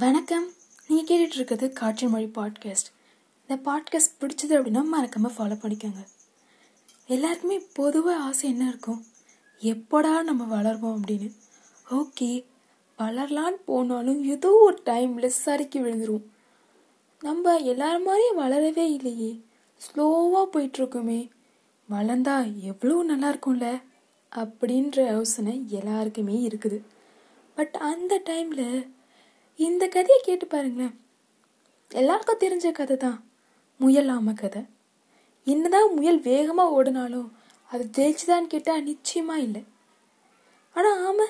வணக்கம். நீங்கள் கேட்டுட்டு இருக்கிறது காட்சி மொழி பாட்காஸ்ட் இந்த பாட்காஸ்ட் பிடிச்சது அப்படின்னா மறக்காமல் ஃபாலோ பண்ணிக்கோங்க. எல்லாருக்குமே பொதுவாக ஆசை என்ன இருக்கும்? எப்படா நம்ம வளருவோம் அப்படின்னு. ஓகே வளரலான்னு போனாலும் ஏதோ ஒரு டைமில் சறுக்கி விழுந்துருவோம். நம்ம எல்லாரும் மாதிரியும் வளரவே இல்லையே. ஸ்லோவாக போயிட்டுருக்குமே. வளர்ந்தா எவ்வளோ நல்லா இருக்கும்ல? அப்படின்ற யோசனை எல்லாருக்குமே இருக்குது. பட் அந்த டைமில் இந்த கதையை கேட்டு பாருங்களேன். எல்லாருக்கும் தெரிஞ்ச கதை தான் முயல் ஆமை கதை. என்னதான் முயல் வேகமாக ஓடினாலும் அது ஜெயிச்சுதான்னு கேட்டால் நிச்சயமாக இல்லை. ஆனால் ஆமை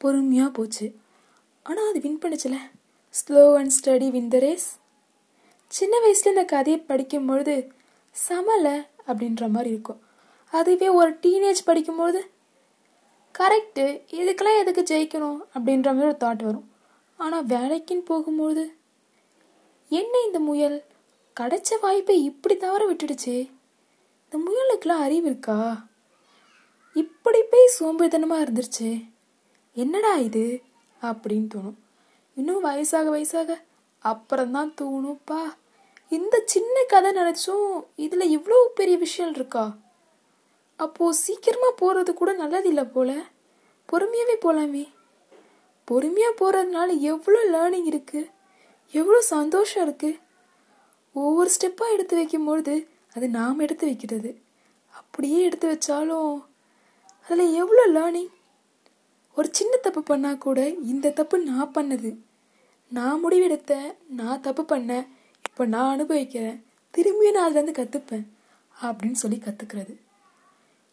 பொறுமையாக போச்சு. ஆனால் அது win பண்ணுச்சுல. Slow and steady win the race சின்ன வயசில் இந்த கதையை படிக்கும் பொழுது சமலை அப்படின்ற மாதிரி இருக்கும். அதுவே ஒரு டீனேஜ் படிக்கும்பொழுது கரெக்டு இதுக்கெல்லாம் எதுக்கு ஜெயிக்கணும்? அப்படின்ற மாதிரி ஒரு தாட் வரும். ஆனால் வேலைக்குன்னு போகும்போது என்ன இந்த முயல்? கிடைச்ச வாய்ப்பை இப்படி தவற விட்டுடுச்சு? இந்த முயலுக்கெல்லாம் அறிவு இருக்கா? இப்படி போய் சோம்பேறித்தனமாக இருந்துருச்சு? என்னடா இது? அப்படின்னு தோணும். இன்னும் வயசாக வயசாக அப்புறம்தான் தோணும்ப்பா இந்த சின்ன கதை நினச்சும் இதில் இவ்வளோ பெரிய விஷயம் இருக்கா? அப்போது சீக்கிரமாக போகிறது கூட நல்லதில்லை போல. பொறுமையாகவே போகலாமே பொறுமையாக போகிறதுனால எவ்வளோ லேர்னிங் இருக்குது எவ்வளோ சந்தோஷம் இருக்குது ஒவ்வொரு ஸ்டெப்பாக எடுத்து வைக்கும்பொழுது அது நாம் எடுத்து வைக்கிறது. அப்படியே எடுத்து வச்சாலும் அதில் எவ்வளோ லேர்னிங் ஒரு சின்ன தப்பு பண்ணால் கூட இந்த தப்பு நான் பண்ணது. நான் முடிவெடுத்தேன் நான் தப்பு பண்ணேன் இப்போ நான் அனுபவிக்கிறேன். திரும்பியும் நான் அதுலேருந்து கற்றுப்பேன் அப்படின்னு சொல்லி கற்றுக்கிறது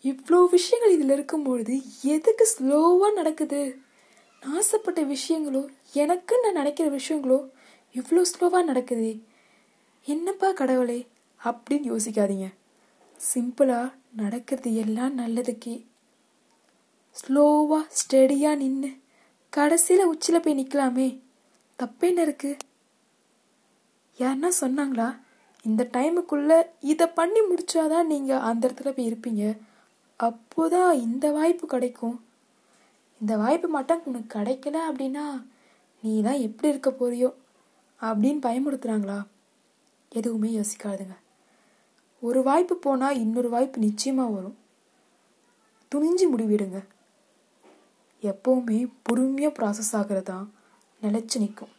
இவ்வளோ விஷயங்கள் இதில் இருக்கும்பொழுது எதுக்கு ஸ்லோவாக நடக்குது? ஆசைப்பட்ட விஷயங்களோ எனக்குன்னு நான் நினைக்கிற விஷயங்களோ இவ்வளோ ஸ்லோவாக நடக்குது. என்னப்பா கடவுளே? அப்படின்னு யோசிக்காதீங்க. சிம்பிளாக நடக்கிறது எல்லாம் நல்லதுக்கே. ஸ்லோவாக ஸ்டெடியாக நின்று கடைசியில் உச்சியில் போய் நிற்கலாமே தப்பேன்னு இருக்கு? யாருன்னா சொன்னாங்களா? இந்த டைமுக்குள்ளே இதை பண்ணி முடிச்சாதான் நீங்கள் அந்த இடத்துல போய் இருப்பீங்க. அப்போதான் இந்த வாய்ப்பு கிடைக்கும். இந்த வாய்ப்பு மட்டும் உனக்கு கிடைக்கல அப்படின்னா நீ தான் எப்படி இருக்க போறியோ அப்படின்னு பயமுறுத்துறாங்களா? எதுவுமே யோசிக்காதுங்க. ஒரு வாய்ப்பு போனால் இன்னொரு வாய்ப்பு நிச்சயமாக வரும். துணிஞ்சு முடிவிடுங்க. எப்போவுமே பொறுமையாக ப்ராசஸ் ஆகிறது தான் நிலச்சி நிற்கும்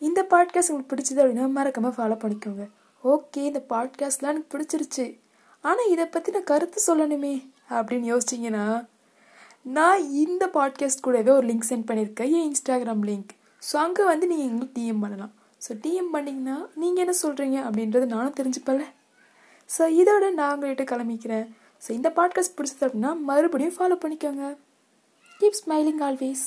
இந்த பாட்காஸ்ட் உங்களுக்கு பிடிச்சது அப்படின்னா மறக்காமல் ஃபாலோ பண்ணிக்கோங்க. ஓகே இந்த பாட்காஸ்ட்லாம் எனக்கு பிடிச்சிருச்சு. ஆனால் இதை பற்றின கருத்து சொல்லணுமே அப்படின்னு யோசிச்சிங்கன்னா நான் இந்த பாட்காஸ்ட் கூடவே ஒரு லிங்க் சென்ட் பண்ணியிருக்கேன் என் இன்ஸ்டாகிராம் லிங்க் ஸோ அங்கே வந்து நீங்கள் எங்களுக்கு டிஎம் பண்ணலாம். ஸோ டிஎம் பண்ணிங்கன்னா நீங்கள் என்ன சொல்கிறீங்க அப்படின்றது நானும் தெரிஞ்சுப்பல. ஸோ இதோட நான் உங்கள்கிட்ட கிளம்பிக்கிறேன். ஸோ இந்த பாட்காஸ்ட் பிடிச்சது அப்படின்னா மறுபடியும் ஃபாலோ பண்ணிக்கோங்க. Keep smiling always